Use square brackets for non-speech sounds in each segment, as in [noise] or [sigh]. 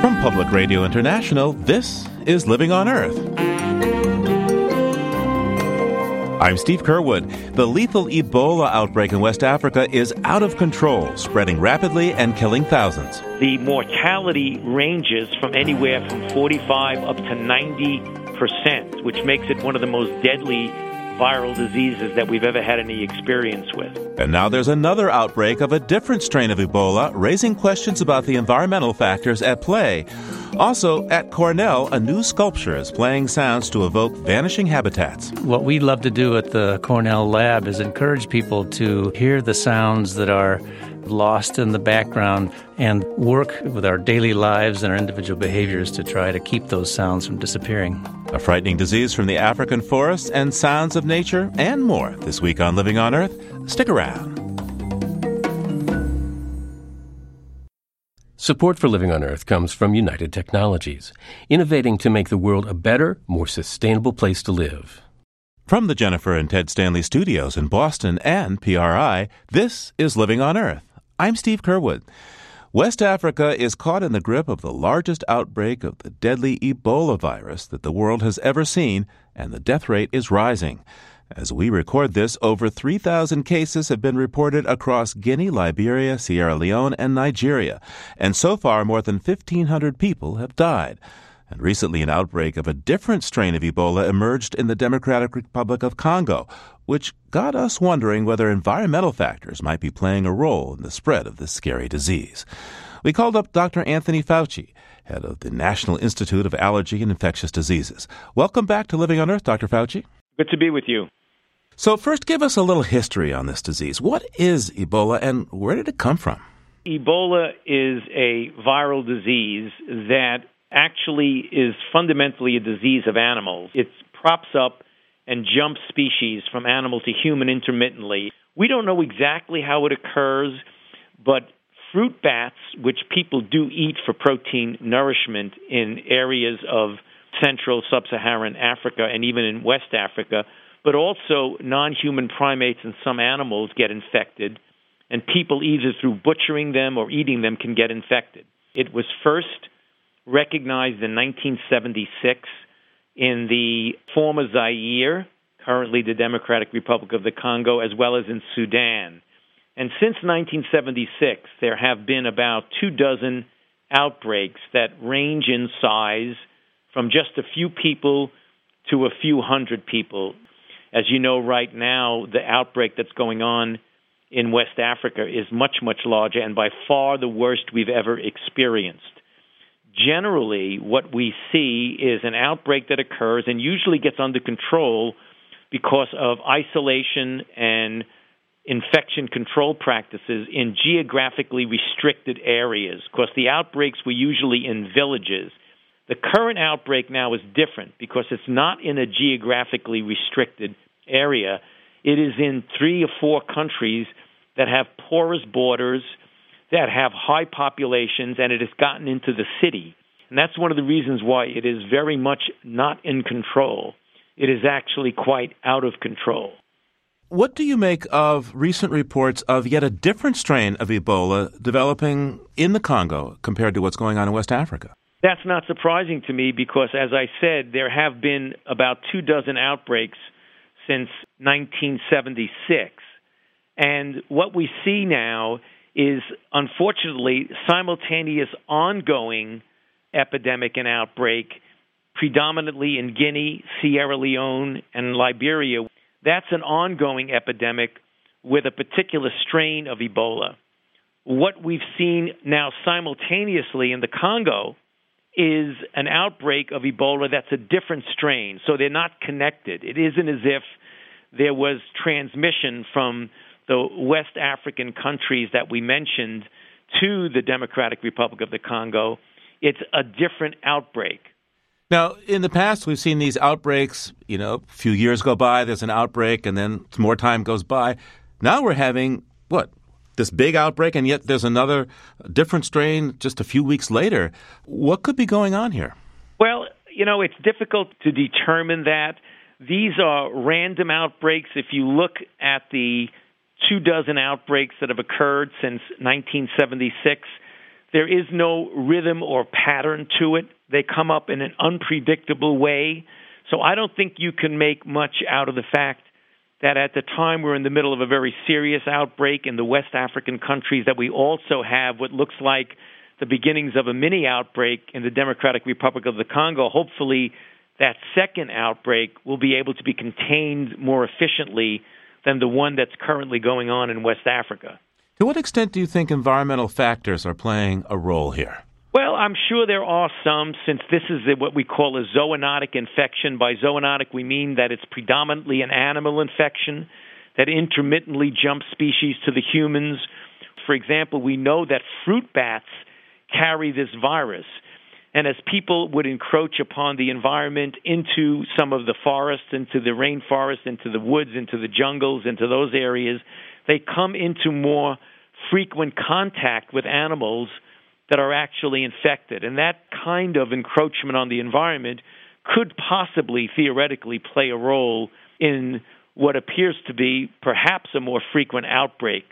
From Public Radio International, this is Living on Earth. I'm Steve Curwood. The lethal Ebola outbreak in West Africa is out of control, spreading rapidly and killing thousands. The mortality ranges from anywhere from 45 up to 90 percent, which makes it one of the most deadly viral diseases that we've ever had any experience with. And now there's another outbreak of a different strain of Ebola, raising questions about the environmental factors at play. Also, at Cornell, a new sculpture is playing sounds to evoke vanishing habitats. What we love to do at the Cornell lab is encourage people to hear the sounds that are lost in the background and work with our daily lives and our individual behaviors to try to keep those sounds from disappearing. A frightening disease from the African forest and sounds of nature and more this week on Living on Earth. Stick around. Support for Living on Earth comes from United Technologies, innovating to make the world a better, more sustainable place to live. From the Jennifer and Ted Stanley studios in Boston and PRI, this is Living on Earth. I'm Steve Curwood. West Africa is caught in the grip of the largest outbreak of the deadly Ebola virus that the world has ever seen, and the death rate is rising. As we record this, over 3,000 cases have been reported across Guinea, Liberia, Sierra Leone, and Nigeria, and so far more than 1,500 people have died. And recently, an outbreak of a different strain of Ebola emerged in the Democratic Republic of Congo, which got us wondering whether environmental factors might be playing a role in the spread of this scary disease. We called up Dr. Anthony Fauci, head of the National Institute of Allergy and Infectious Diseases. Welcome back to Living on Earth, Dr. Fauci. Good to be with you. So, first, give us a little history on this disease. What is Ebola and where did it come from? Ebola is a viral disease that actually is fundamentally a disease of animals. It props up and jumps species from animal to human intermittently. We don't know exactly how it occurs, but fruit bats, which people do eat for protein nourishment in areas of central sub Saharan Africa and even in West Africa, but also non human primates and some animals get infected, and people either through butchering them or eating them can get infected. It was first recognized in 1976 in the former Zaire, currently the Democratic Republic of the Congo, as well as in Sudan. And since 1976, there have been about two dozen outbreaks that range in size from just a few people to a few hundred people. As you know, right now, the outbreak that's going on in West Africa is much, much larger and by far the worst we've ever experienced generally what we see is an outbreak that occurs and usually gets under control because of isolation and infection control practices in geographically restricted areas because the outbreaks were usually in villages. The current outbreak now is different because it's not in a geographically restricted area. It is in three or four countries that have porous borders that have high populations and it has gotten into the city. And that's one of the reasons why it is very much not in control. It is actually quite out of control. What do you make of recent reports of yet a different strain of Ebola developing in the Congo compared to what's going on in West Africa? That's not surprising to me because, as I said, there have been about two dozen outbreaks since 1976. And what we see now is unfortunately simultaneous ongoing epidemic and outbreak, predominantly in Guinea, Sierra Leone, and Liberia. That's an ongoing epidemic with a particular strain of Ebola. What we've seen now simultaneously in the Congo is an outbreak of Ebola that's a different strain. So they're not connected. It isn't as if there was transmission from the West African countries that we mentioned to the Democratic Republic of the Congo. It's a different outbreak. Now, in the past, we've seen these outbreaks. You know, a few years go by, there's an outbreak, and then more time goes by. Now we're having what? This big outbreak, and yet there's another different strain just a few weeks later. What could be going on here? Well, you know, it's difficult to determine that. These are random outbreaks. If you look at the two dozen outbreaks that have occurred since 1976. There is no rhythm or pattern to it. They come up in an unpredictable way. So I don't think you can make much out of the fact that at the time we're in the middle of a very serious outbreak in the West African countries, that we also have what looks like the beginnings of a mini outbreak in the Democratic Republic of the Congo. Hopefully, that second outbreak will be able to be contained more efficiently than the one that's currently going on in West Africa. To what extent do you think environmental factors are playing a role here? Well, I'm sure there are some, since this is what we call a zoonotic infection. By zoonotic, we mean that it's predominantly an animal infection that intermittently jumps species to the humans. For example, we know that fruit bats carry this virus. And as people would encroach upon the environment into some of the forests, into the rainforest, into the woods, into the jungles, into those areas, they come into more frequent contact with animals that are actually infected. And that kind of encroachment on the environment could possibly, theoretically, play a role in what appears to be perhaps a more frequent outbreak.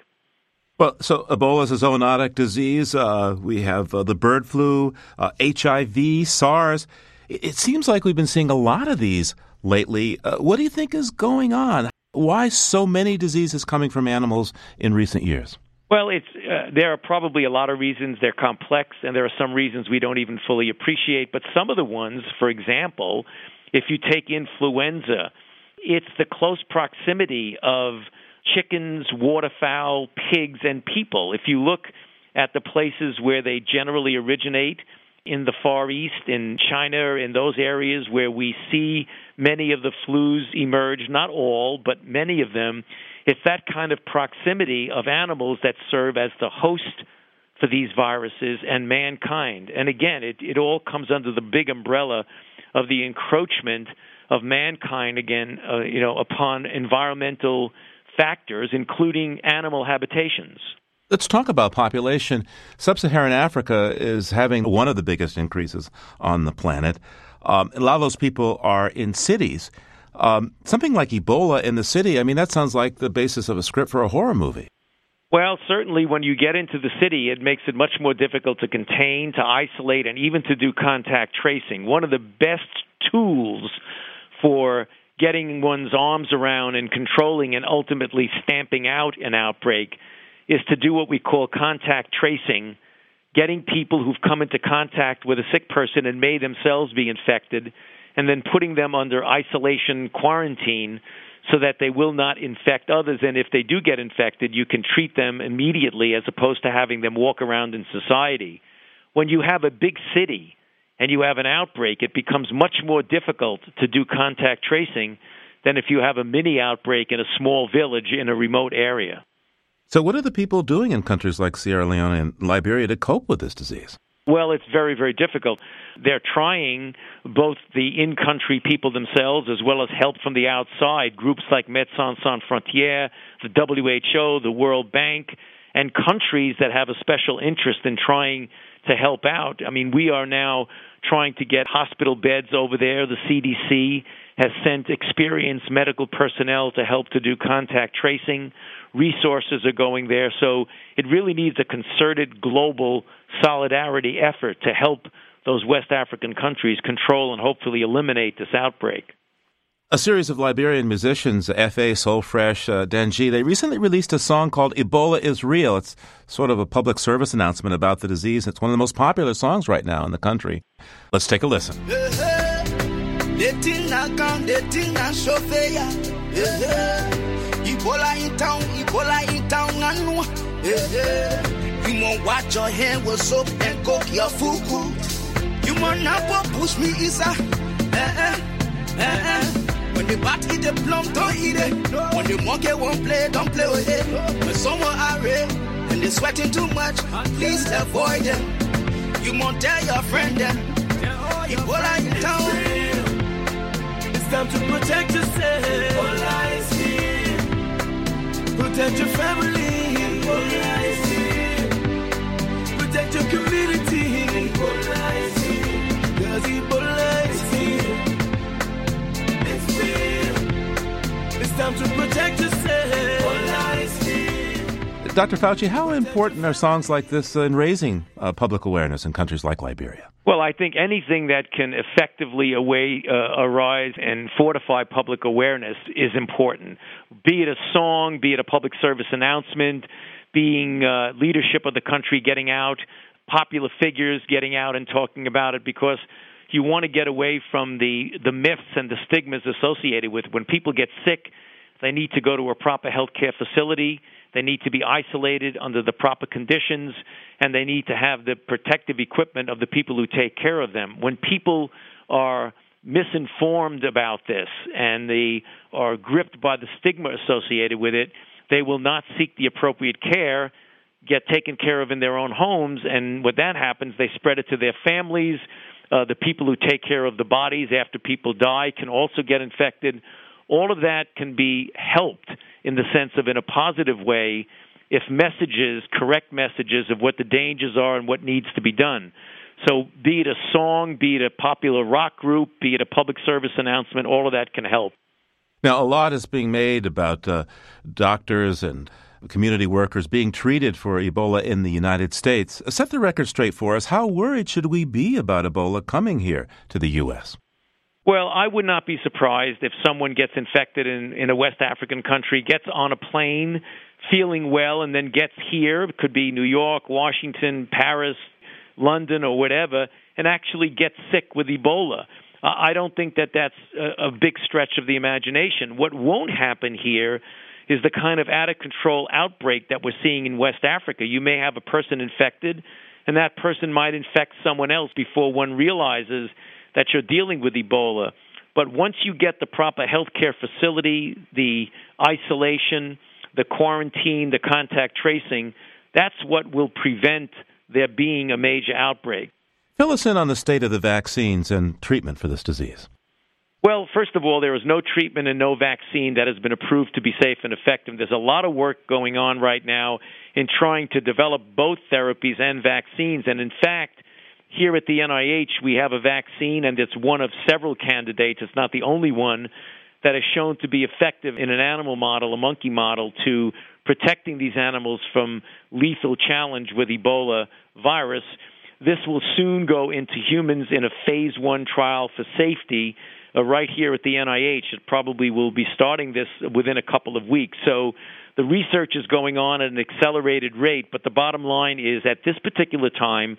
Well, so Ebola is a zoonotic disease. Uh, we have uh, the bird flu, uh, HIV, SARS. It, it, seems like we've been seeing a lot of these lately. Uh, what do you think is going on? Why so many diseases coming from animals in recent years? Well, it's uh, there are probably a lot of reasons. They're complex, and there are some reasons we don't even fully appreciate. But some of the ones, for example, if you take influenza, it's the close proximity of chickens, waterfowl, pigs, and people. If you look at the places where they generally originate, in the Far East, in China, in those areas where we see many of the flus emerge, not all, but many of them, it's that kind of proximity of animals that serve as the host for these viruses and mankind. And again, it, it all comes under the big umbrella of the encroachment of mankind again, uh, you know, upon environmental factors, including animal habitations. Let's talk about population. Sub Saharan Africa is having one of the biggest increases on the planet. Um, a lot of those people are in cities. Um, something like Ebola in the city, I mean, that sounds like the basis of a script for a horror movie. Well, certainly when you get into the city, it makes it much more difficult to contain, to isolate, and even to do contact tracing. One of the best tools for getting one's arms around and controlling and ultimately stamping out an outbreak is to do what we call contact tracing, getting people who've come into contact with a sick person and may themselves be infected and then putting them under isolation quarantine so that they will not infect others. And if they do get infected, you can treat them immediately as opposed to having them walk around in society. When you have a big city and you have an outbreak, it becomes much more difficult to do contact tracing than if you have a mini outbreak in a small village in a remote area. So, what are the people doing in countries like Sierra Leone and Liberia to cope with this disease? Well, it's very, very difficult. They're trying, both the in country people themselves as well as help from the outside, groups like Médecins Sans Frontières, the WHO, the World Bank, and countries that have a special interest in trying to help out. I mean, we are now trying to get hospital beds over there. The CDC has sent experienced medical personnel to help to do contact tracing. Resources are going there. So it really needs a concerted global solidarity effort to help those West African countries control and hopefully eliminate this outbreak. A series of Liberian musicians, F.A., Soulfresh, uh, DenG, they recently released a song called Ebola is Real. It's sort of a public service announcement about the disease. It's one of the most popular songs right now in the country. Let's take a listen. Ebola in town, Ebola in town, you want watch your hand with soap and coke your. You not push me isa. Eh eh eh. When the bat eat the plum, don't eat it. When the monkey won't play, don't play with it. When someone are red and they're sweating too much, please avoid them. You won't tell your friend them. Ebola in town. It's time to protect yourself. Ebola is here. Protect your family. Ebola is here protect your community. Ebola is here. Cause Ebola time to protect yourself. Ebola is here. Dr. Fauci, how important are songs like this in raising uh, public awareness in countries like Liberia? Well, I think anything that can effectively away, uh, arise and fortify public awareness is important. Be it a song, be it a public service announcement, being uh, leadership of the country getting out, popular figures getting out and talking about it, because you want to get away from the the myths and the stigmas associated with when people get sick. They need to go to a proper health care facility they need to be isolated under the proper conditions, and they need to have the protective equipment of the people who take care of them. When people are misinformed about this and they are gripped by the stigma associated with it, they will not seek the appropriate care, get taken care of in their own homes, and when that happens, they spread it to their families. Uh, the people who take care of the bodies after people die can also get infected. All of that can be helped in the sense of in a positive way if messages, correct messages of what the dangers are and what needs to be done. So, be it a song, be it a popular rock group, be it a public service announcement, all of that can help. Now, a lot is being made about uh, doctors and community workers being treated for Ebola in the United States. Set the record straight for us. How worried should we be about Ebola coming here to the U.S.? Well, I would not be surprised if someone gets infected in, in a West African country, gets on a plane feeling well, and then gets here. It could be New York, Washington, Paris, London, or whatever, and actually gets sick with Ebola. I don't think that that's a big stretch of the imagination. What won't happen here is the kind of out of control outbreak that we're seeing in West Africa. You may have a person infected, and that person might infect someone else before one realizes that you're dealing with Ebola. But once you get the proper health care facility, the isolation, the quarantine, the contact tracing, that's what will prevent there being a major outbreak. Fill us in on the state of the vaccines and treatment for this disease. Well, first of all, there is no treatment and no vaccine that has been approved to be safe and effective. There's a lot of work going on right now in trying to develop both therapies and vaccines. And in fact, here at the NIH, we have a vaccine, and it's one of several candidates. It's not the only one that is shown to be effective in an animal model, a monkey model, to protecting these animals from lethal challenge with Ebola virus. This will soon go into humans in a phase one trial for safety uh, right here at the NIH. It probably will be starting this within a couple of weeks. So the research is going on at an accelerated rate, but the bottom line is at this particular time,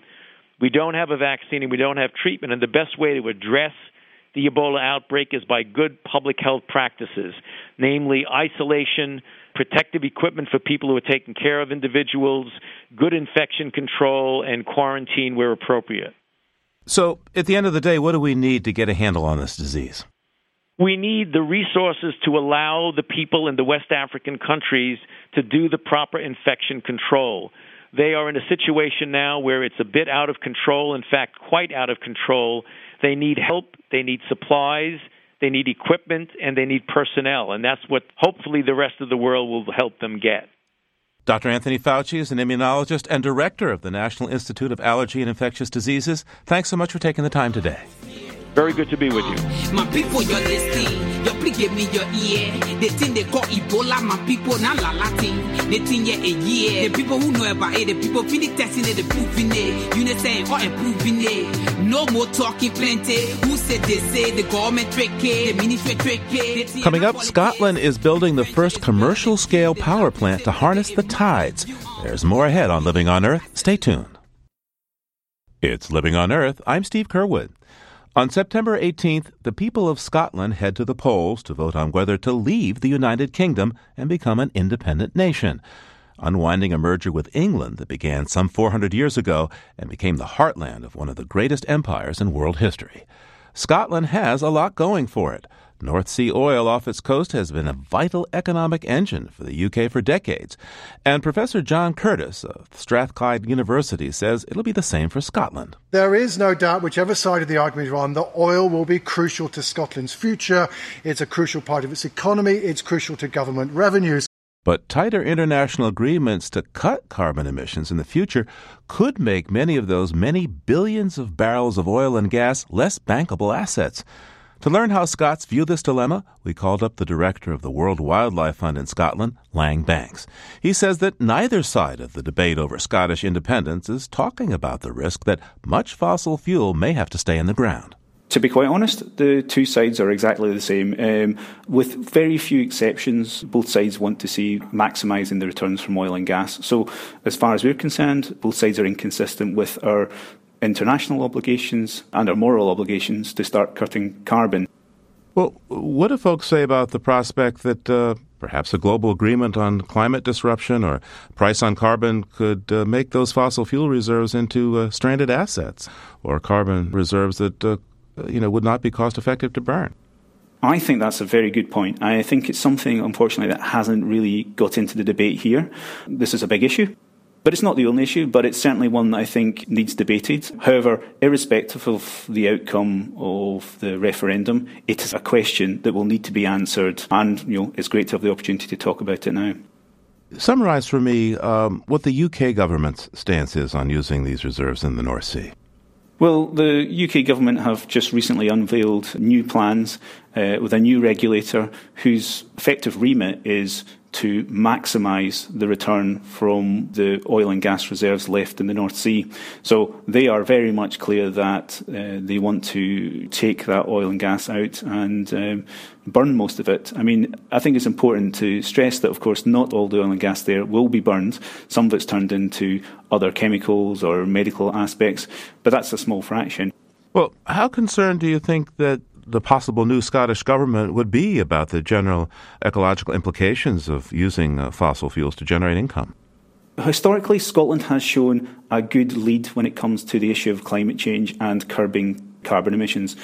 we don't have a vaccine and we don't have treatment, and the best way to address the Ebola outbreak is by good public health practices, namely isolation, protective equipment for people who are taking care of individuals, good infection control, and quarantine where appropriate. So, at the end of the day, what do we need to get a handle on this disease? We need the resources to allow the people in the West African countries to do the proper infection control. They are in a situation now where it's a bit out of control, in fact, quite out of control. They need help, they need supplies, they need equipment, and they need personnel. And that's what hopefully the rest of the world will help them get. Dr. Anthony Fauci is an immunologist and director of the National Institute of Allergy and Infectious Diseases. Thanks so much for taking the time today. Very good to be with you. My people, you're listening. Your please give me your ear. The thing they call Ebola, my people, now la Latin. The thing yeah a year. The people who know about it, the people finish testing it, the proving it. You know saying oh, or improving it. No more talking plenty. Who said they say the government trick the ministry trick Coming up, Scotland is building the first commercial scale power plant to harness the tides. There's more ahead on Living on Earth. Stay tuned. It's Living on Earth. I'm Steve Curwood. On September 18th, the people of Scotland head to the polls to vote on whether to leave the United Kingdom and become an independent nation, unwinding a merger with England that began some 400 years ago and became the heartland of one of the greatest empires in world history. Scotland has a lot going for it. North Sea oil off its coast has been a vital economic engine for the UK for decades. And Professor John Curtice of Strathclyde University says it'll be the same for Scotland. There is no doubt, whichever side of the argument you're on, that oil will be crucial to Scotland's future. It's a crucial part of its economy. It's crucial to government revenues. But tighter international agreements to cut carbon emissions in the future could make many of those many billions of barrels of oil and gas less bankable assets. To learn how Scots view this dilemma, we called up the director of the World Wildlife Fund in Scotland, Lang Banks. He says that neither side of the debate over Scottish independence is talking about the risk that much fossil fuel may have to stay in the ground. To be quite honest, the two sides are exactly the same. Um, with very few exceptions, both sides want to see maximising the returns from oil and gas. So, as far as we're concerned, both sides are inconsistent with our international obligations and our moral obligations to start cutting carbon. Well, what do folks say about the prospect that uh, perhaps a global agreement on climate disruption or price on carbon could uh, make those fossil fuel reserves into uh, stranded assets or carbon reserves that uh, you know would not be cost effective to burn? I think that's a very good point. I think it's something, unfortunately, that hasn't really got into the debate here. This is a big issue. But it's not the only issue, but it's certainly one that I think needs debated. However, irrespective of the outcome of the referendum, it is a question that will need to be answered, and you know, it's great to have the opportunity to talk about it now. Summarize for me um, what the UK government's stance is on using these reserves in the North Sea. Well, the UK government have just recently unveiled new plans uh, with a new regulator whose effective remit is to maximise the return from the oil and gas reserves left in the North Sea. So they are very much clear that uh, they want to take that oil and gas out and um, burn most of it. I mean, I think it's important to stress that, of course, not all the oil and gas there will be burned. Some of it's turned into other chemicals or medical aspects, but that's a small fraction. Well, how concerned do you think that the possible new Scottish government would be about the general ecological implications of using uh, fossil fuels to generate income. Historically, Scotland has shown a good lead when it comes to the issue of climate change and curbing carbon emissions.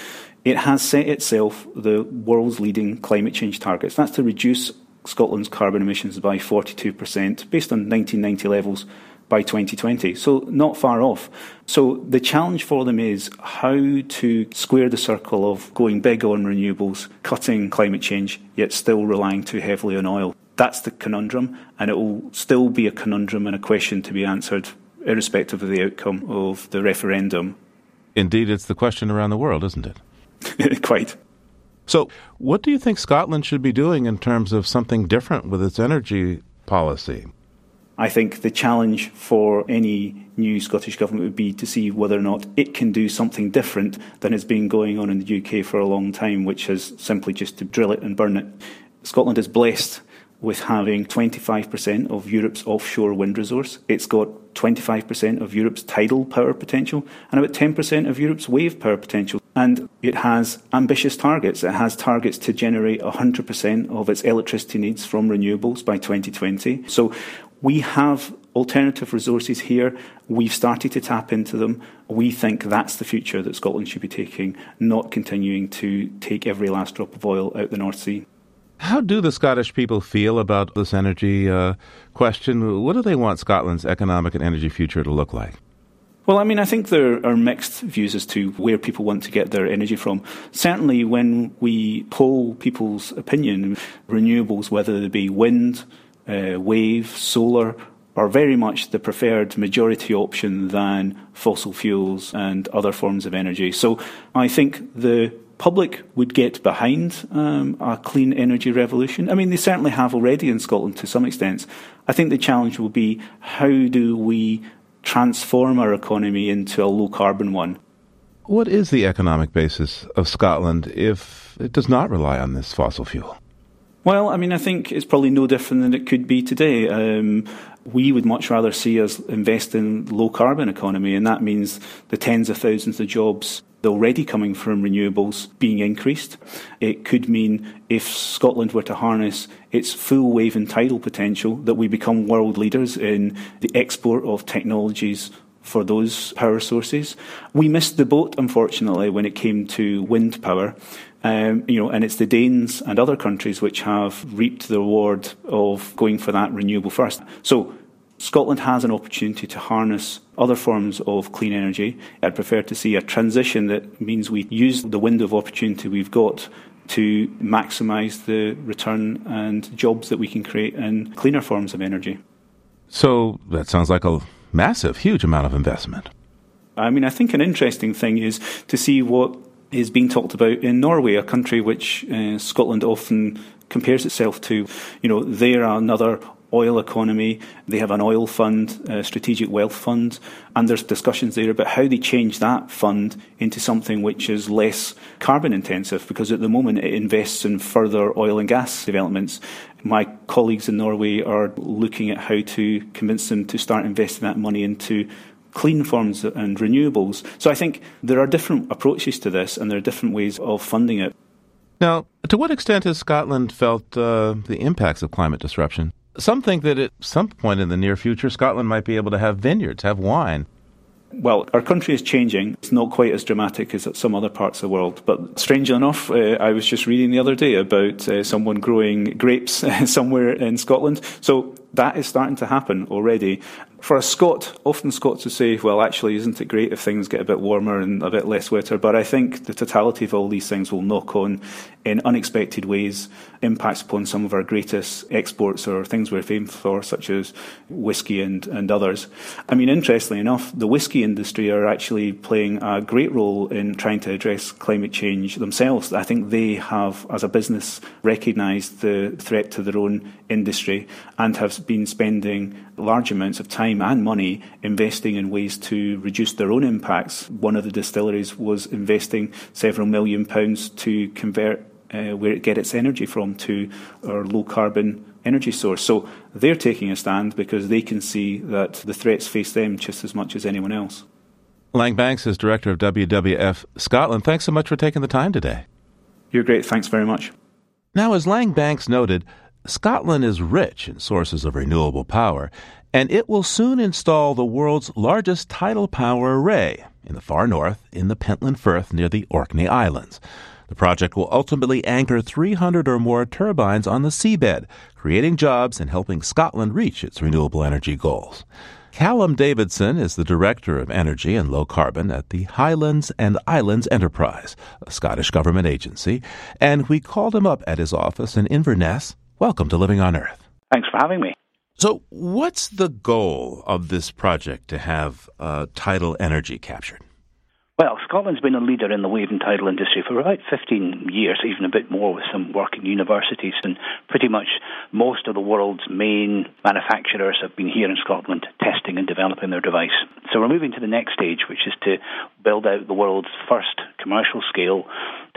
It has set itself the world's leading climate change targets. That's to reduce Scotland's carbon emissions by 42% based on 1990 levels by 2020. So, not far off. So, the challenge for them is how to square the circle of going big on renewables, cutting climate change, yet still relying too heavily on oil. That's the conundrum, and it will still be a conundrum and a question to be answered, irrespective of the outcome of the referendum. Indeed, it's the question around the world, isn't it? [laughs] Quite. So, what do you think Scotland should be doing in terms of something different with its energy policy? I think the challenge for any new Scottish government would be to see whether or not it can do something different than has been going on in the UK for a long time, which is simply just to drill it and burn it. Scotland is blessed with having 25% of Europe's offshore wind resource. It's got 25% of Europe's tidal power potential and about 10% of Europe's wave power potential. And it has ambitious targets. It has targets to generate 100% of its electricity needs from renewables by 2020. So we have alternative resources here. We've started to tap into them. We think that's the future that Scotland should be taking, not continuing to take every last drop of oil out the North Sea. How do the Scottish people feel about this energy uh, question? What do they want Scotland's economic and energy future to look like? Well, I mean, I think there are mixed views as to where people want to get their energy from. Certainly, when we poll people's opinion, renewables, whether they be wind, uh, wave, solar, are very much the preferred majority option than fossil fuels and other forms of energy. So I think the public would get behind um, a clean energy revolution. I mean, they certainly have already in Scotland to some extent. I think the challenge will be how do we transform our economy into a low carbon one? What is the economic basis of Scotland if it does not rely on this fossil fuel? Well, I mean, I think it's probably no different than it could be today. Um, we would much rather see us invest in low carbon economy, and that means the tens of thousands of jobs already coming from renewables being increased. It could mean if Scotland were to harness its full wave and tidal potential, that we become world leaders in the export of technologies for those power sources. We missed the boat, unfortunately, when it came to wind power. Um, you know, and it's the Danes and other countries which have reaped the reward of going for that renewable first. So Scotland has an opportunity to harness other forms of clean energy. I'd prefer to see a transition that means we use the window of opportunity we've got to maximise the return and jobs that we can create in cleaner forms of energy. So that sounds like a massive, huge amount of investment. I mean, I think an interesting thing is to see what is being talked about in Norway, a country which uh, Scotland often compares itself to. You know, they're another oil economy. They have an oil fund, a strategic wealth fund, and there's discussions there about how they change that fund into something which is less carbon intensive because at the moment it invests in further oil and gas developments. My colleagues in Norway are looking at how to convince them to start investing that money into clean forms and renewables. So I think there are different approaches to this and there are different ways of funding it. Now, to what extent has Scotland felt uh, the impacts of climate disruption? Some think that at some point in the near future, Scotland might be able to have vineyards, have wine. Well, our country is changing. It's not quite as dramatic as at some other parts of the world. But strangely enough, uh, I was just reading the other day about uh, someone growing grapes [laughs] somewhere in Scotland. So that is starting to happen already. For a Scot, often Scots would say, well, actually, isn't it great if things get a bit warmer and a bit less wetter? But I think the totality of all these things will knock on in unexpected ways, impacts upon some of our greatest exports or things we're famed for, such as whisky and, and others. I mean, interestingly enough, the whisky industry are actually playing a great role in trying to address climate change themselves. I think they have, as a business, recognised the threat to their own industry and have been spending large amounts of time and money investing in ways to reduce their own impacts. One of the distilleries was investing several million pounds to convert uh, where it get its energy from to our low carbon energy source. So they're taking a stand because they can see that the threats face them just as much as anyone else. Lang Banks is director of WWF Scotland. Thanks so much for taking the time today. You're great. Thanks very much. Now, as Lang Banks noted, Scotland is rich in sources of renewable power, and it will soon install the world's largest tidal power array in the far north in the Pentland Firth near the Orkney Islands. The project will ultimately anchor 300 or more turbines on the seabed, creating jobs and helping Scotland reach its renewable energy goals. Callum Davidson is the Director of Energy and Low Carbon at the Highlands and Islands Enterprise, a Scottish government agency, and we called him up at his office in Inverness Welcome to Living on Earth. Thanks for having me. So, what's the goal of this project to have uh, tidal energy captured? Well, Scotland's been a leader in the wave and tidal industry for about 15 years, even a bit more with some work in universities. And pretty much most of the world's main manufacturers have been here in Scotland testing and developing their device. So we're moving to the next stage, which is to build out the world's first commercial scale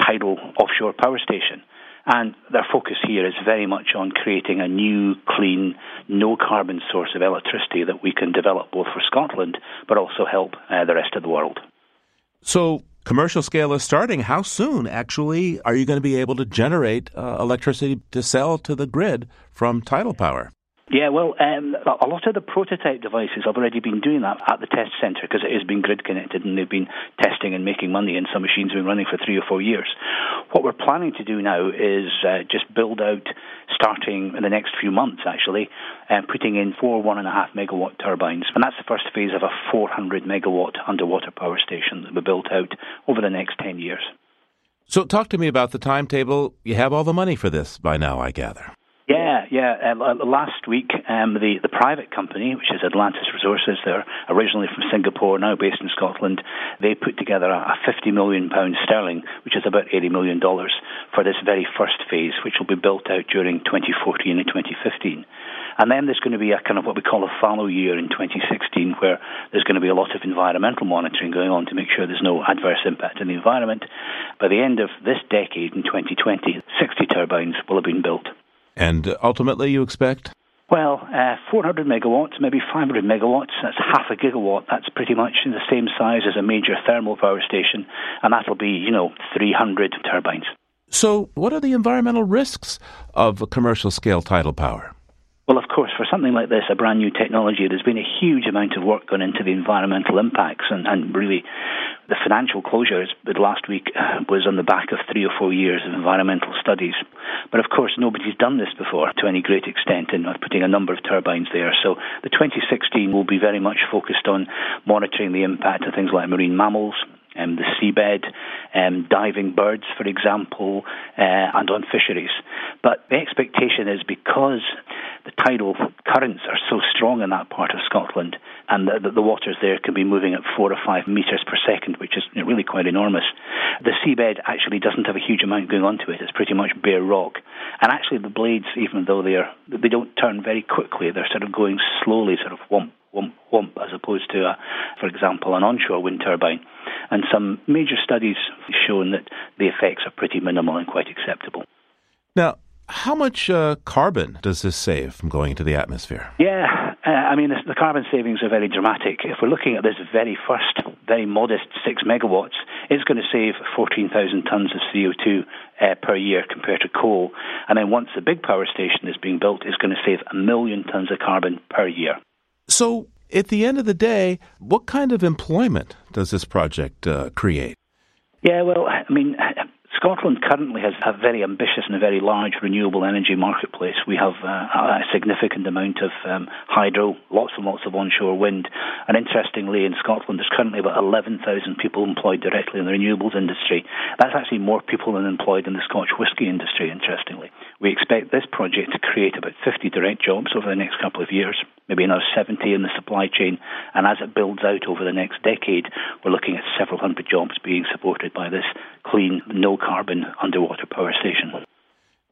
tidal offshore power station. And their focus here is very much on creating a new, clean, no carbon source of electricity that we can develop both for Scotland but also help uh, the rest of the world. So, commercial scale is starting. How soon, actually, are you going to be able to generate uh, electricity to sell to the grid from tidal power? Yeah, well, um, a lot of the prototype devices have already been doing that at the test centre because it has been grid connected and they've been testing and making money, and some machines have been running for three or four years. What we're planning to do now is uh, just build out, starting in the next few months actually, uh, putting in four one and a half megawatt turbines, and that's the first phase of a 400 megawatt underwater power station that will be built out over the next 10 years. So, talk to me about the timetable. You have all the money for this by now, I gather. Yeah, yeah. Um, last week, um, the the private company, which is Atlantis Resources, they're originally from Singapore, now based in Scotland. They put together a, a 50 million pound sterling, which is about 80 million dollars, for this very first phase, which will be built out during 2014 and 2015. And then there's going to be a kind of what we call a fallow year in 2016, where there's going to be a lot of environmental monitoring going on to make sure there's no adverse impact on the environment. By the end of this decade, in 2020, 60 turbines will have been built. And ultimately, you expect? Well, uh, 400 megawatts, maybe 500 megawatts, that's half a gigawatt. That's pretty much the same size as a major thermal power station, and that'll be, you know, 300 turbines. So, what are the environmental risks of commercial scale tidal power? Well, of course, for something like this, a brand new technology, there's been a huge amount of work gone into the environmental impacts, and, and really the financial closure last week uh, was on the back of three or four years of environmental studies. But of course, nobody's done this before to any great extent in putting a number of turbines there. So the 2016 will be very much focused on monitoring the impact of things like marine mammals, um, the seabed, um, diving birds, for example, uh, and on fisheries. But the expectation is because the tidal currents are so strong in that part of Scotland, and the, the, waters there can be moving at four or five metres per second, which is really quite enormous. The seabed actually doesn't have a huge amount going onto it. It's pretty much bare rock. And actually, the blades, even though they are, they don't turn very quickly. They're sort of going slowly, sort of whomp, whomp, whomp, as opposed to, a, for example, an onshore wind turbine. And some major studies have shown that the effects are pretty minimal and quite acceptable. Now, how much uh, carbon does this save from going into the atmosphere? Yeah, uh, I mean, the carbon savings are very dramatic. If we're looking at this very first, very modest 6 megawatts, it's going to save 14,000 tonnes of CO2 uh, per year compared to coal. And then once the big power station is being built, it's going to save a million tonnes of carbon per year. So, at the end of the day, what kind of employment does this project uh, create? Yeah, well, I mean, [sighs] Scotland currently has a very ambitious and a very large renewable energy marketplace. We have uh, a significant amount of um, hydro, lots and lots of onshore wind. And interestingly, in Scotland, there's currently about 11,000 people employed directly in the renewables industry. That's actually more people than employed in the Scotch whisky industry, interestingly. We expect this project to create about 50 direct jobs over the next couple of years, maybe another 70 in the supply chain. And as it builds out over the next decade, we're looking at several hundred jobs being supported by this clean, no carbon underwater power station.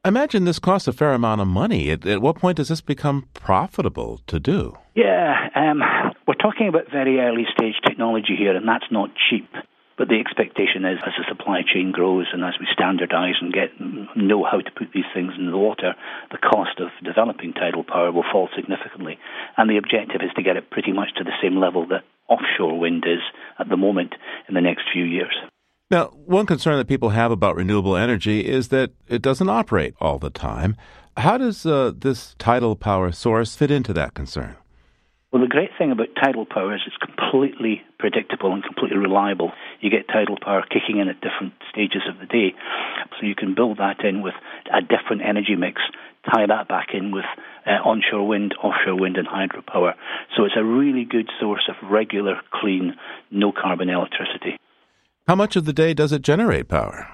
Imagine this costs a fair amount of money. At, at what point does this become profitable to do? Yeah, um, we're talking about very early stage technology here, and that's not cheap. But the expectation is, as the supply chain grows and as we standardise and get know how to put these things in the water, the cost of developing tidal power will fall significantly. And the objective is to get it pretty much to the same level that offshore wind is at the moment in the next few years. Now, one concern that people have about renewable energy is that it doesn't operate all the time. How does uh, this tidal power source fit into that concern? Well, the great thing about tidal power is it's completely predictable and completely reliable. You get tidal power kicking in at different stages of the day. So you can build that in with a different energy mix, tie that back in with uh, onshore wind, offshore wind, and hydropower. So it's a really good source of regular, clean, no carbon electricity. How much of the day does it generate power?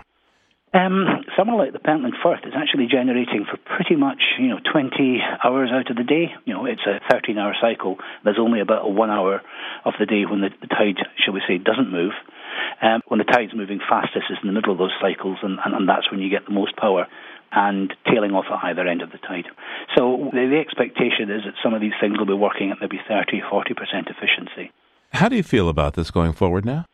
Um, somewhere like the Pentland Firth is actually generating for pretty much you know 20 hours out of the day. You know, it's a 13-hour cycle. There's only about a one hour of the day when the, the tide, shall we say, doesn't move. Um, when the tide's moving fastest is in the middle of those cycles, and, and, and that's when you get the most power and tailing off at either end of the tide. So the, the expectation is that some of these things will be working at maybe 30, 40% efficiency. How do you feel about this going forward now?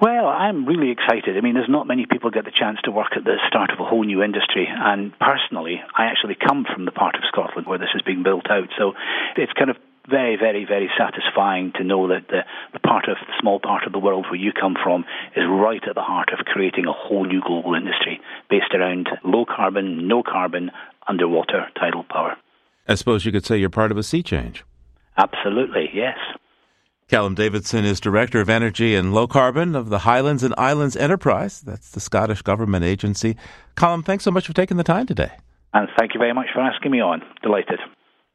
Well, I'm really excited. I mean, there's not many people get the chance to work at the start of a whole new industry. And personally, I actually come from the part of Scotland where this is being built out. So it's kind of very, very, very satisfying to know that the, the part of the small part of the world where you come from is right at the heart of creating a whole new global industry based around low carbon, no carbon, underwater tidal power. I suppose you could say you're part of a sea change. Absolutely, yes. Callum Davidson is Director of Energy and Low Carbon of the Highlands and Islands Enterprise. That's the Scottish Government agency. Callum, thanks so much for taking the time today. And thank you very much for asking me on. Delighted.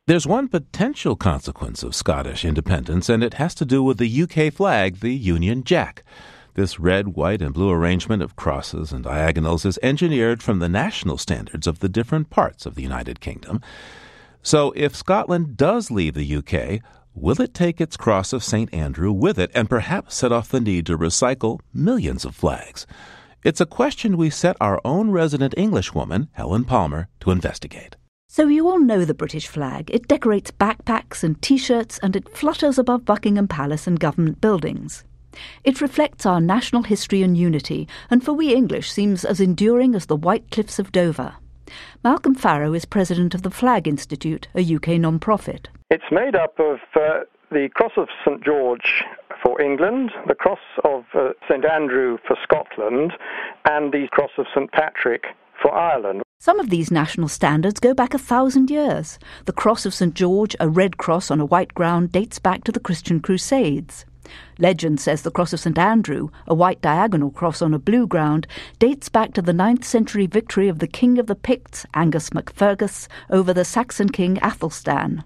There's one potential consequence of Scottish independence, and it has to do with the UK flag, the Union Jack. This red, white, and blue arrangement of crosses and diagonals is engineered from the national standards of the different parts of the United Kingdom. So if Scotland does leave the UK, Will it take its cross of St. Andrew with it and perhaps set off the need to recycle millions of flags? It's a question we set our own resident Englishwoman, Helen Palmer, to investigate. So, you all know the British flag. It decorates backpacks and t shirts and it flutters above Buckingham Palace and government buildings. It reflects our national history and unity, and for we English seems as enduring as the white cliffs of Dover. Malcolm Farrow is president of the Flag Institute, a UK non profit. It's made up of uh, the Cross of St George for England, the Cross of uh, St Andrew for Scotland, and the Cross of St Patrick for Ireland. Some of these national standards go back a thousand years. The Cross of St George, a red cross on a white ground, dates back to the Christian Crusades. Legend says the Cross of St Andrew, a white diagonal cross on a blue ground, dates back to the 9th century victory of the King of the Picts, Angus MacFergus, over the Saxon king Athelstan.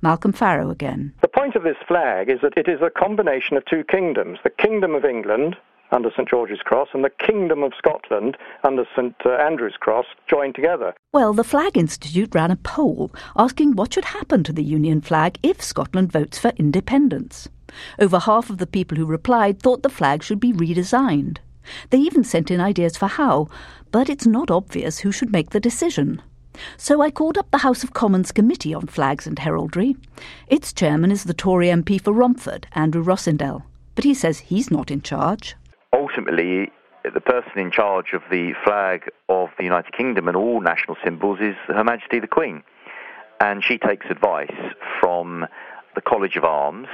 Malcolm Farrow again. The point of this flag is that it is a combination of two kingdoms the Kingdom of England, under St George's Cross and the Kingdom of Scotland under St uh, Andrew's Cross joined together. Well, the Flag Institute ran a poll asking what should happen to the Union flag if Scotland votes for independence. Over half of the people who replied thought the flag should be redesigned. They even sent in ideas for how, but it's not obvious who should make the decision. So I called up the House of Commons Committee on Flags and Heraldry. Its chairman is the Tory MP for Romford, Andrew Rosindell, but he says he's not in charge. Ultimately, the person in charge of the flag of the United Kingdom and all national symbols is Her Majesty the Queen. And she takes advice from the College of Arms,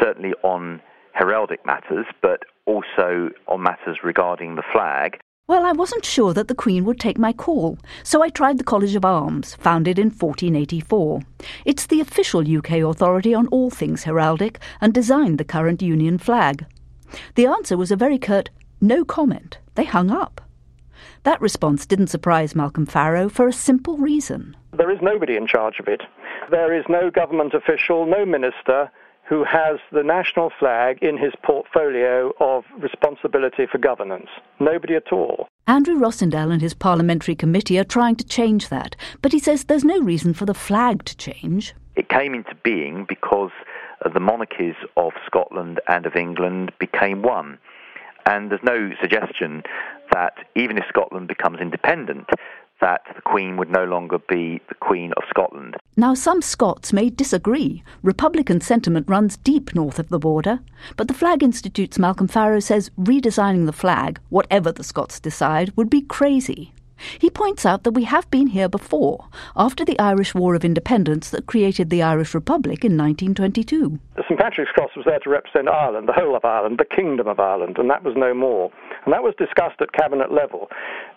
certainly on heraldic matters, but also on matters regarding the flag. Well, I wasn't sure that the Queen would take my call, so I tried the College of Arms, founded in 1484. It's the official UK authority on all things heraldic and designed the current Union flag. The answer was a very curt no comment. They hung up. That response didn't surprise Malcolm Farrow for a simple reason. There is nobody in charge of it. There is no government official, no minister who has the national flag in his portfolio of responsibility for governance. Nobody at all. Andrew Rosindell and his parliamentary committee are trying to change that, but he says there's no reason for the flag to change. It came into being because uh, the monarchies of Scotland and of England became one. And there's no suggestion that even if Scotland becomes independent, that the Queen would no longer be the Queen of Scotland. Now, some Scots may disagree. Republican sentiment runs deep north of the border. But the Flag Institute's Malcolm Farrow says redesigning the flag, whatever the Scots decide, would be crazy. He points out that we have been here before, after the Irish War of Independence that created the Irish Republic in 1922. The St Patrick's Cross was there to represent Ireland, the whole of Ireland, the Kingdom of Ireland, and that was no more. And that was discussed at cabinet level.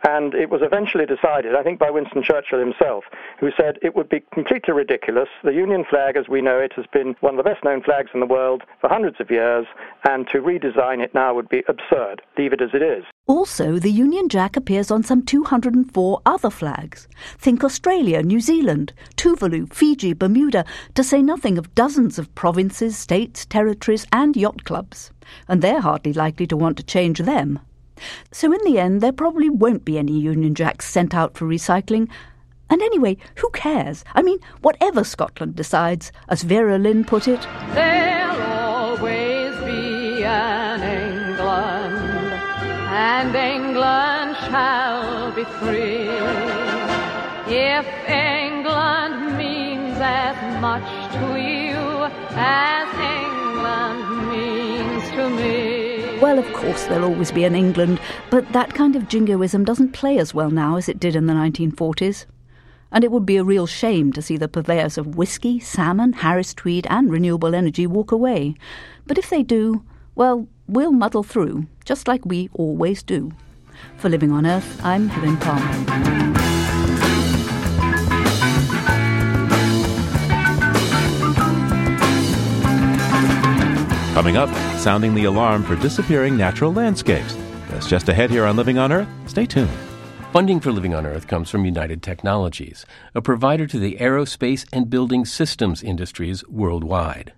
And it was eventually decided, I think, by Winston Churchill himself, who said it would be completely ridiculous. The Union flag, as we know it, has been one of the best known flags in the world for hundreds of years, and to redesign it now would be absurd. Leave it as it is. Also, the Union Jack appears on some 204 other flags. Think Australia, New Zealand, Tuvalu, Fiji, Bermuda, to say nothing of dozens of provinces, states, territories, and yacht clubs. And they're hardly likely to want to change them. So, in the end, there probably won't be any Union Jacks sent out for recycling. And anyway, who cares? I mean, whatever Scotland decides, as Vera Lynn put it, there'll always be an England, and England shall be free. If England means as much to you as England means to me. Well, of course, there'll always be an England, but that kind of jingoism doesn't play as well now as it did in the 1940s. And it would be a real shame to see the purveyors of whisky, salmon, Harris Tweed, and renewable energy walk away. But if they do, well, we'll muddle through, just like we always do. For Living on Earth, I'm Helen Palmer. Coming up, sounding the alarm for disappearing natural landscapes. That's just ahead here on Living on Earth. Stay tuned. Funding for Living on Earth comes from United Technologies, a provider to the aerospace and building systems industries worldwide.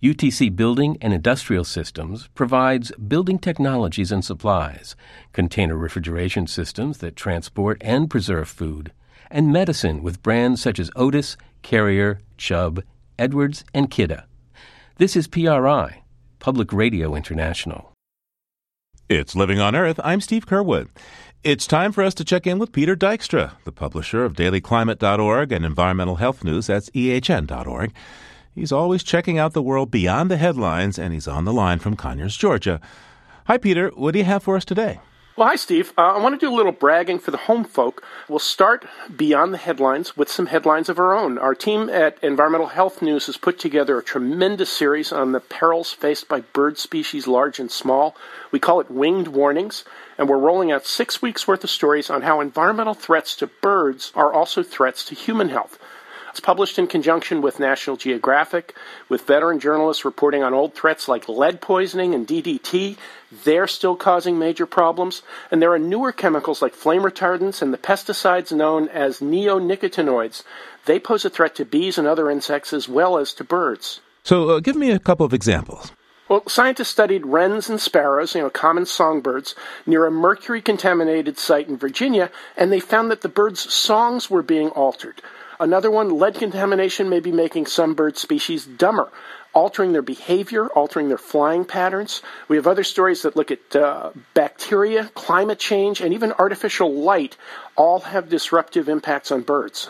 UTC Building and Industrial Systems provides building technologies and supplies, container refrigeration systems that transport and preserve food, and medicine with brands such as Otis, Carrier, Chubb, Edwards, and Kidde. This is PRI, Public Radio International. It's Living on Earth. I'm Steve Curwood. It's time for us to check in with Peter Dykstra, the publisher of dailyclimate.org and environmental health news. That's ehn.org. He's always checking out the world beyond the headlines, and he's on the line from Conyers, Georgia. Hi, Peter. What do you have for us today? Well, hi, Steve. Uh, I want to do a little bragging for the home folk. We'll start beyond the headlines with some headlines of our own. Our team at Environmental Health News has put together a tremendous series on the perils faced by bird species large and small. We call it Winged Warnings, and we're rolling out six weeks worth of stories on how environmental threats to birds are also threats to human health. It's published in conjunction with National Geographic, with veteran journalists reporting on old threats like lead poisoning and DDT. They're still causing major problems. And there are newer chemicals like flame retardants and the pesticides known as neonicotinoids. They pose a threat to bees and other insects as well as to birds. So, uh, give me a couple of examples. Well, scientists studied wrens and sparrows, you know, common songbirds, near a mercury contaminated site in Virginia, and they found that the birds' songs were being altered. Another one, lead contamination may be making some bird species dumber, altering their behavior, altering their flying patterns. We have other stories that look at uh, bacteria, climate change, and even artificial light all have disruptive impacts on birds.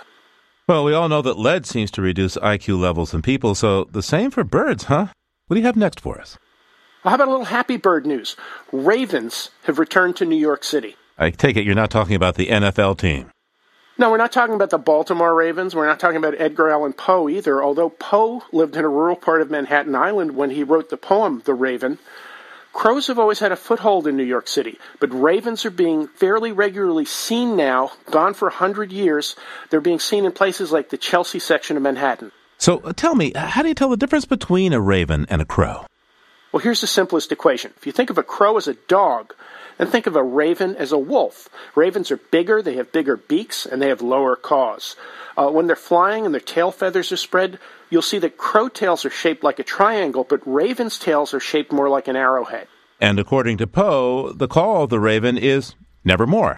Well, we all know that lead seems to reduce IQ levels in people, so the same for birds, huh? What do you have next for us? Well, how about a little happy bird news? Ravens have returned to New York City. I take it you're not talking about the NFL team. No, we're not talking about the Baltimore Ravens. We're not talking about Edgar Allan Poe either, although Poe lived in a rural part of Manhattan Island when he wrote the poem The Raven. Crows have always had a foothold in New York City, but ravens are being fairly regularly seen now, gone for a hundred years. They're being seen in places like the Chelsea section of Manhattan. So uh, tell me, how do you tell the difference between a raven and a crow? Well, here's the simplest equation. If you think of a crow as a dog, then think of a raven as a wolf. Ravens are bigger, they have bigger beaks, and they have lower caws. Uh, when they're flying and their tail feathers are spread, you'll see that crow tails are shaped like a triangle, but ravens' tails are shaped more like an arrowhead. And according to Poe, the call of the raven is nevermore.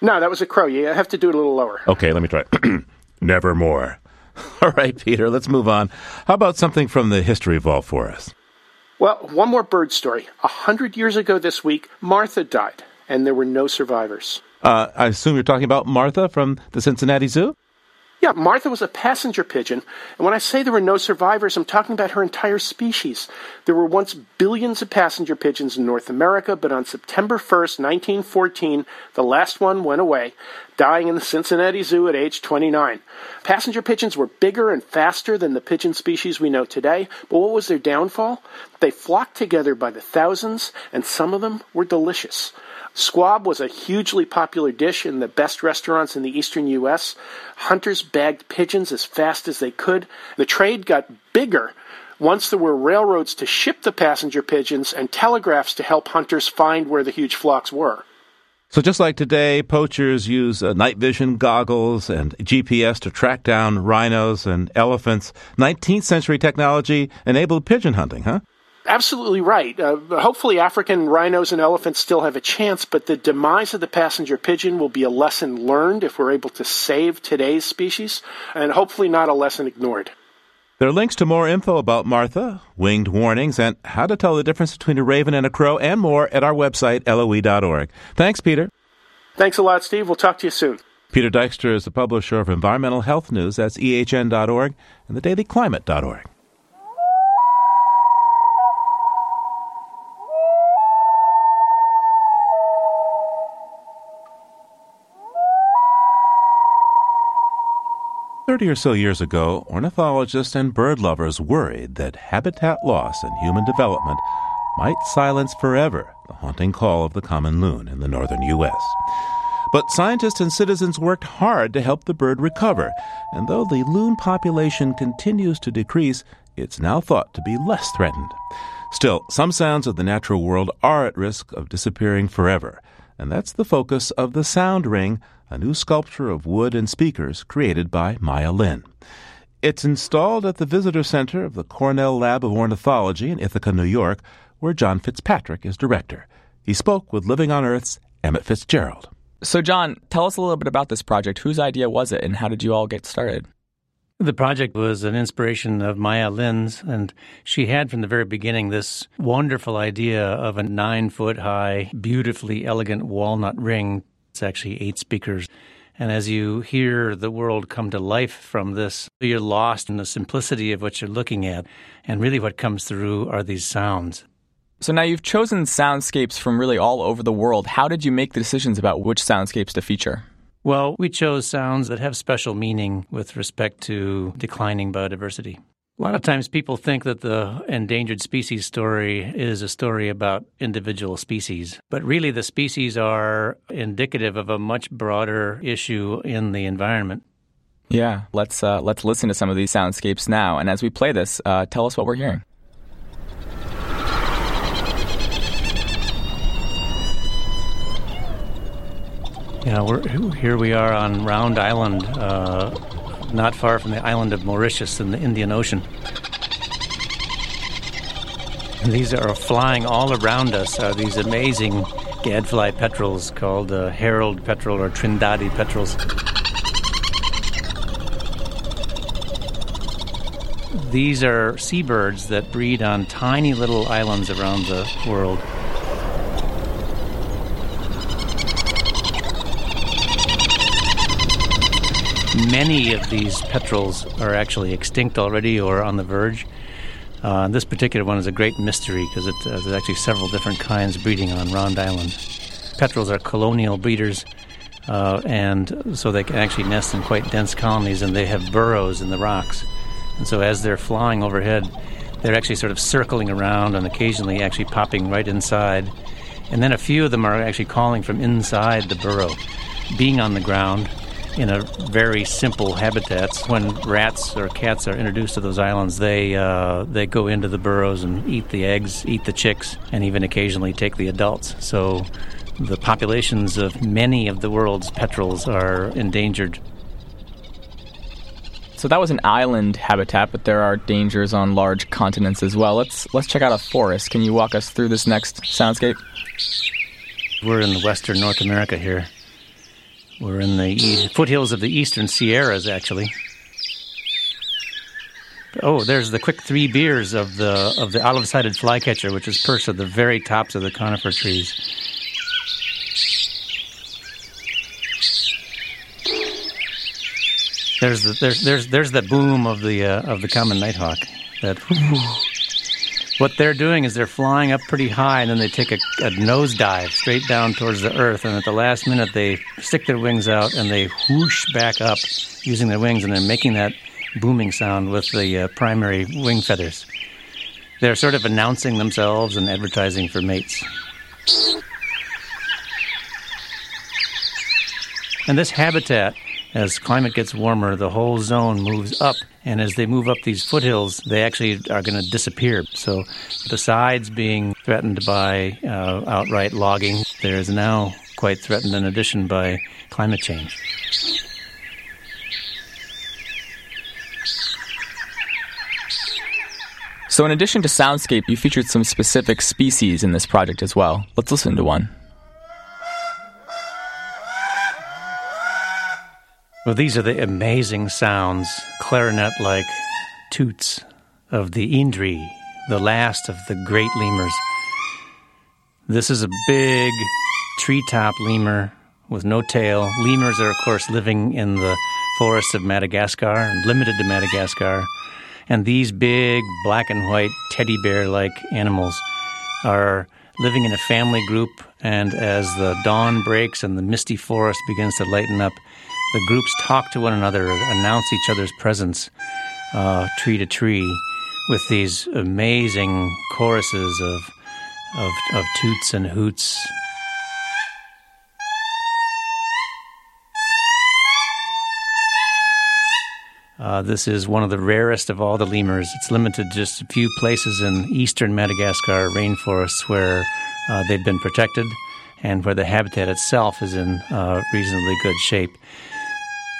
No, that was a crow. You have to do it a little lower. Okay, let me try. [clears throat] nevermore. [laughs] All right, Peter, let's move on. How about something from the history vault for us? Well, one more bird story. A hundred years ago this week, Martha died, and there were no survivors. Uh, I assume you're talking about Martha from the Cincinnati Zoo? Yeah, Martha was a passenger pigeon, and when I say there were no survivors, I'm talking about her entire species. There were once billions of passenger pigeons in North America, but on September 1st, 1914, the last one went away, dying in the Cincinnati Zoo at age 29. Passenger pigeons were bigger and faster than the pigeon species we know today, but what was their downfall? They flocked together by the thousands, and some of them were delicious. Squab was a hugely popular dish in the best restaurants in the eastern U.S. Hunters bagged pigeons as fast as they could. The trade got bigger once there were railroads to ship the passenger pigeons and telegraphs to help hunters find where the huge flocks were. So, just like today, poachers use uh, night vision goggles and GPS to track down rhinos and elephants. 19th century technology enabled pigeon hunting, huh? Absolutely right. Uh, hopefully, African rhinos and elephants still have a chance, but the demise of the passenger pigeon will be a lesson learned if we're able to save today's species, and hopefully not a lesson ignored. There are links to more info about Martha, winged warnings, and how to tell the difference between a raven and a crow, and more at our website, loe.org. Thanks, Peter. Thanks a lot, Steve. We'll talk to you soon. Peter Dykstra is the publisher of Environmental Health News. That's ehn.org and thedailyclimate.org. Thirty or so years ago, ornithologists and bird lovers worried that habitat loss and human development might silence forever the haunting call of the common loon in the northern U.S. But scientists and citizens worked hard to help the bird recover, and though the loon population continues to decrease, it's now thought to be less threatened. Still, some sounds of the natural world are at risk of disappearing forever, and that's the focus of the Sound Ring, a new sculpture of wood and speakers created by Maya Lin. It's installed at the Visitor Center of the Cornell Lab of Ornithology in Ithaca, New York, where John Fitzpatrick is director. He spoke with Living on Earth's Emmett Fitzgerald. So, John, tell us a little bit about this project. Whose idea was it, and how did you all get started? The project was an inspiration of Maya Lin's, and she had from the very beginning this wonderful idea of a nine foot high, beautifully elegant walnut ring. It's actually eight speakers. And as you hear the world come to life from this, you're lost in the simplicity of what you're looking at. And really, what comes through are these sounds. So now you've chosen soundscapes from really all over the world. How did you make the decisions about which soundscapes to feature? Well, we chose sounds that have special meaning with respect to declining biodiversity. A lot of times people think that the endangered species story is a story about individual species, but really the species are indicative of a much broader issue in the environment. Yeah, let's uh, let's listen to some of these soundscapes now. And as we play this, uh, tell us what we're hearing. Yeah, we're, here we are on Round Island, uh, not far from the island of Mauritius in the Indian Ocean. These are flying all around us. Are these amazing gadfly petrels called uh, Herald petrel or Trindade petrels? These are seabirds that breed on tiny little islands around the world. Many of these petrels are actually extinct already or on the verge. Uh, this particular one is a great mystery because uh, there's actually several different kinds breeding on Round Island. Petrels are colonial breeders, uh, and so they can actually nest in quite dense colonies, and they have burrows in the rocks. And so as they're flying overhead, they're actually sort of circling around and occasionally actually popping right inside. And then a few of them are actually calling from inside the burrow, being on the ground in a very simple habitats. When rats or cats are introduced to those islands, they uh, they go into the burrows and eat the eggs, eat the chicks, and even occasionally take the adults. So the populations of many of the world's petrels are endangered. So that was an island habitat, but there are dangers on large continents as well. Let's let's check out a forest. Can you walk us through this next soundscape? We're in western North America here. We're in the foothills of the eastern Sierras, actually. Oh, there's the quick three beers of the of the olive-sided flycatcher, which is perched at the very tops of the conifer trees. There's the there's there's there's the boom of the uh, of the common nighthawk. That what they're doing is they're flying up pretty high and then they take a, a nosedive straight down towards the earth and at the last minute they stick their wings out and they whoosh back up using their wings and they're making that booming sound with the uh, primary wing feathers. They're sort of announcing themselves and advertising for mates. And this habitat as climate gets warmer, the whole zone moves up. And as they move up these foothills, they actually are going to disappear. So, besides being threatened by uh, outright logging, there is now quite threatened in addition by climate change. So, in addition to soundscape, you featured some specific species in this project as well. Let's listen to one. Well, these are the amazing sounds, clarinet like toots of the Indri, the last of the great lemurs. This is a big treetop lemur with no tail. Lemurs are, of course, living in the forests of Madagascar and limited to Madagascar. And these big black and white teddy bear like animals are living in a family group. And as the dawn breaks and the misty forest begins to lighten up, the groups talk to one another, announce each other's presence uh, tree to tree with these amazing choruses of, of, of toots and hoots. Uh, this is one of the rarest of all the lemurs. It's limited to just a few places in eastern Madagascar rainforests where uh, they've been protected and where the habitat itself is in uh, reasonably good shape.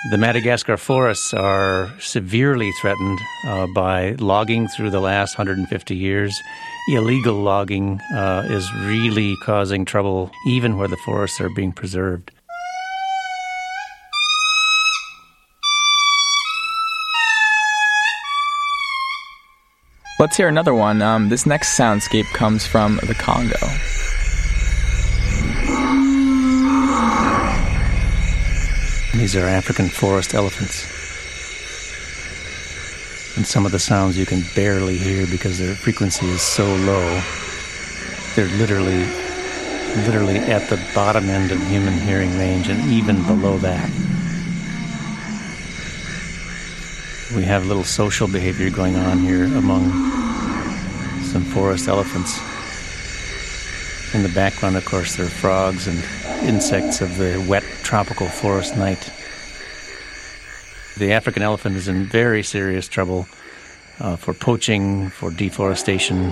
The Madagascar forests are severely threatened uh, by logging through the last 150 years. Illegal logging uh, is really causing trouble even where the forests are being preserved. Let's hear another one. Um, this next soundscape comes from the Congo. These are African forest elephants. And some of the sounds you can barely hear because their frequency is so low. They're literally, literally at the bottom end of human hearing range and even below that. We have little social behavior going on here among some forest elephants. In the background, of course, there are frogs and insects of the wet tropical forest night. The African elephant is in very serious trouble uh, for poaching, for deforestation.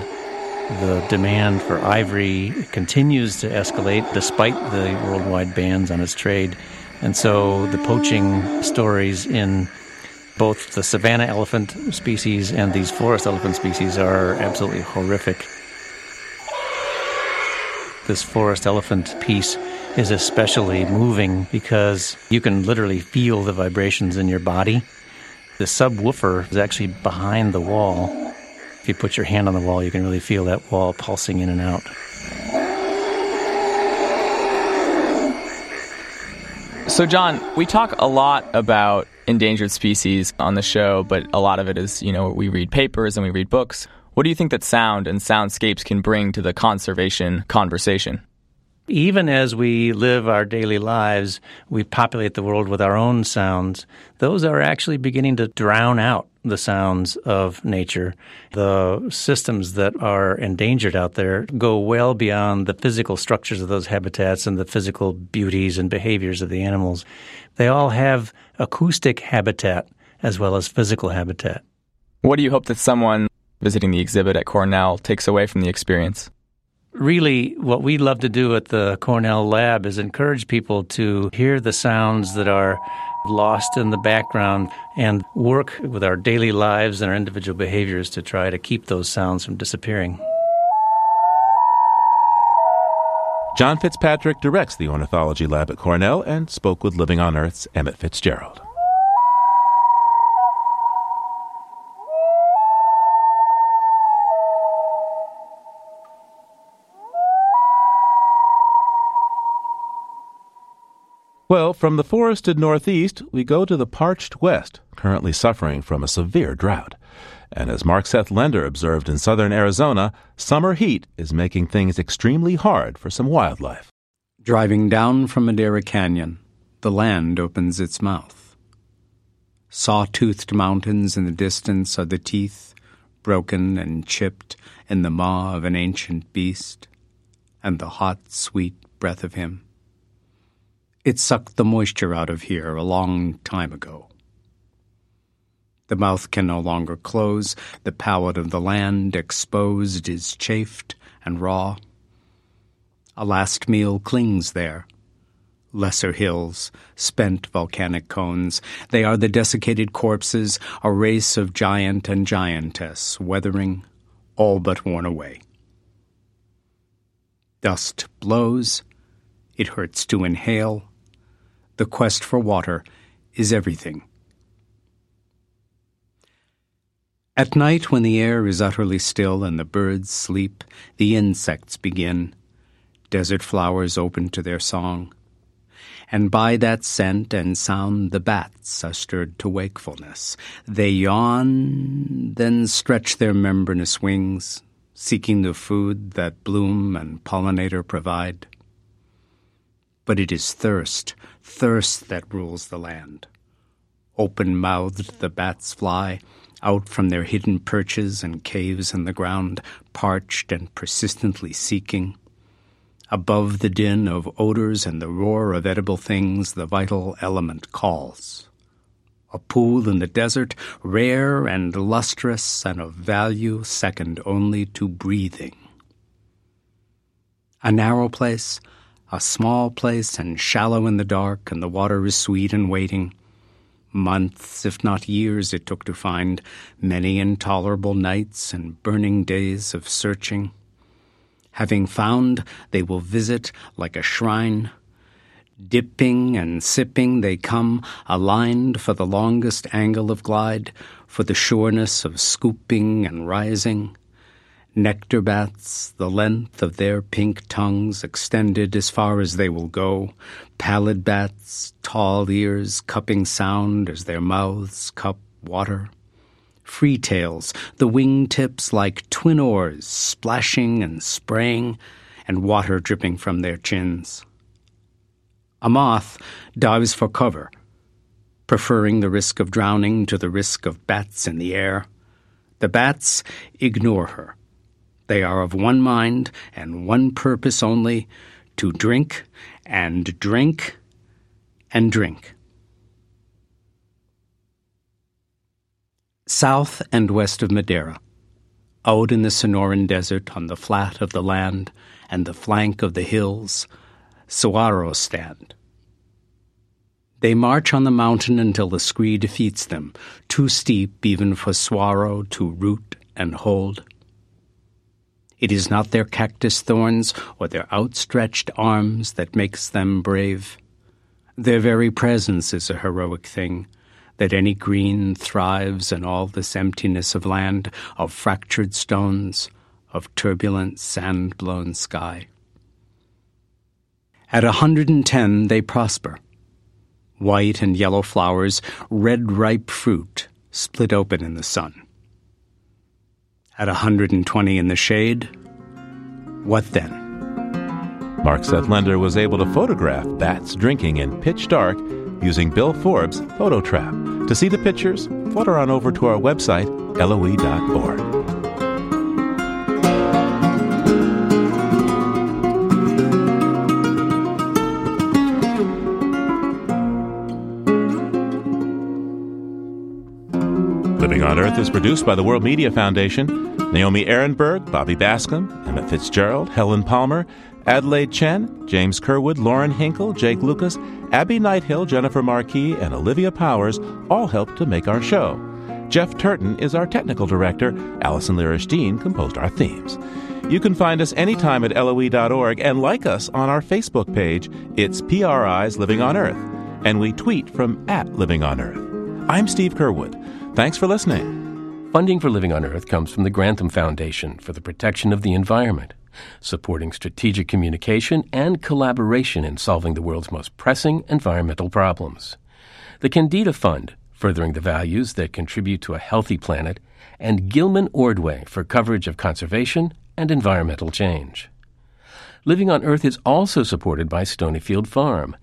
The demand for ivory continues to escalate despite the worldwide bans on its trade. And so the poaching stories in both the savanna elephant species and these forest elephant species are absolutely horrific. this forest elephant piece is especially moving because you can literally feel the vibrations in your body. The subwoofer is actually behind the wall. If you put your hand on the wall, you can really feel that wall pulsing in and out. So, John, we talk a lot about endangered species on the show, but a lot of it is, you know, we read papers and we read books. What do you think that sound and soundscapes can bring to the conservation conversation? Even as we live our daily lives, we populate the world with our own sounds. Those are actually beginning to drown out the sounds of nature. The systems that are endangered out there go well beyond the physical structures of those habitats and the physical beauties and behaviors of the animals. They all have acoustic habitat as well as physical habitat. What do you hope that someone visiting the exhibit at Cornell takes away from the experience? Really what we love to do at the Cornell lab is encourage people to hear the sounds that are lost in the background and work with our daily lives and our individual behaviors to try to keep those sounds from disappearing. John Fitzpatrick directs the Ornithology Lab at Cornell and spoke with Living on Earth's Emmett Fitzgerald. Well, from the forested northeast, we go to the parched west, currently suffering from a severe drought. And as Mark Seth Lender observed in southern Arizona, summer heat is making things extremely hard for some wildlife. Driving down from Madera Canyon, the land opens its mouth. Saw-toothed mountains in the distance are the teeth, broken and chipped in the maw of an ancient beast, and the hot, sweet breath of him. It sucked the moisture out of here a long time ago. The mouth can no longer close, the palate of the land exposed is chafed and raw. A last meal clings there. Lesser hills, spent volcanic cones, they are the desiccated corpses, a race of giant and giantess, weathering, all but worn away. Dust blows, it hurts to inhale, the quest for water is everything. At night, when the air is utterly still and the birds sleep, the insects begin. Desert flowers open to their song. And by that scent and sound, the bats are stirred to wakefulness. They yawn, then stretch their membranous wings, seeking the food that bloom and pollinator provide. But it is thirst thirst that rules the land. Open mouthed, the bats fly out from their hidden perches and caves in the ground, parched and persistently seeking. Above the din of odors and the roar of edible things, the vital element calls. A pool in the desert, rare and lustrous and of value second only to breathing. A narrow place, a small place and shallow in the dark, and the water is sweet and waiting. Months, if not years, it took to find, many intolerable nights and burning days of searching. Having found, they will visit like a shrine. Dipping and sipping, they come, aligned for the longest angle of glide, for the sureness of scooping and rising. Nectar bats, the length of their pink tongues extended as far as they will go. Pallid bats, tall ears cupping sound as their mouths cup water. Free tails, the wing tips like twin oars, splashing and spraying, and water dripping from their chins. A moth dives for cover, preferring the risk of drowning to the risk of bats in the air. The bats ignore her they are of one mind and one purpose only to drink and drink and drink. South and west of Madera, out in the Sonoran Desert on the flat of the land and the flank of the hills, saguaros stand. They march on the mountain until the scree defeats them, too steep even for saguaro to root and hold. It is not their cactus thorns or their outstretched arms that makes them brave. Their very presence is a heroic thing, that any green thrives in all this emptiness of land, of fractured stones, of turbulent sand blown sky. At a 110, they prosper. White and yellow flowers, red ripe fruit, split open in the sun. At a 120 in the shade, what then? Mark Seth Lender was able to photograph bats drinking in pitch dark using Bill Forbes' Photo Trap. To see the pictures, flutter on over to our website, loe.org. Living on Earth is produced by the World Media Foundation. Naomi Arenberg, Bobby Bascomb, Emmett Fitzgerald, Helen Palmer, Adelaide Chen, James Curwood, Lauren Hinkle, Jake Lucas, Abby Nighthill, Jennifer Marquis, and Olivia Powers all helped to make our show. Jeff Turton is our technical director. Allison Lirish Dean composed our themes. You can find us anytime at loe.org and like us on our Facebook page. It's PRI's Living on Earth. And we tweet from at Living on Earth. I'm Steve Curwood. Thanks for listening. Funding for Living on Earth comes from the Grantham Foundation for the Protection of the Environment, supporting strategic communication and collaboration in solving the world's most pressing environmental problems. The Kendeda Fund, furthering the values that contribute to a healthy planet, and Gilman Ordway for coverage of conservation and environmental change. Living on Earth is also supported by Stonyfield Farm,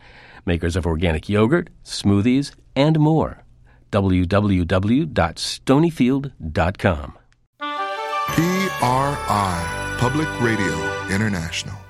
makers of organic yogurt, smoothies, and more www.stonyfield.com. PRI, Public Radio International.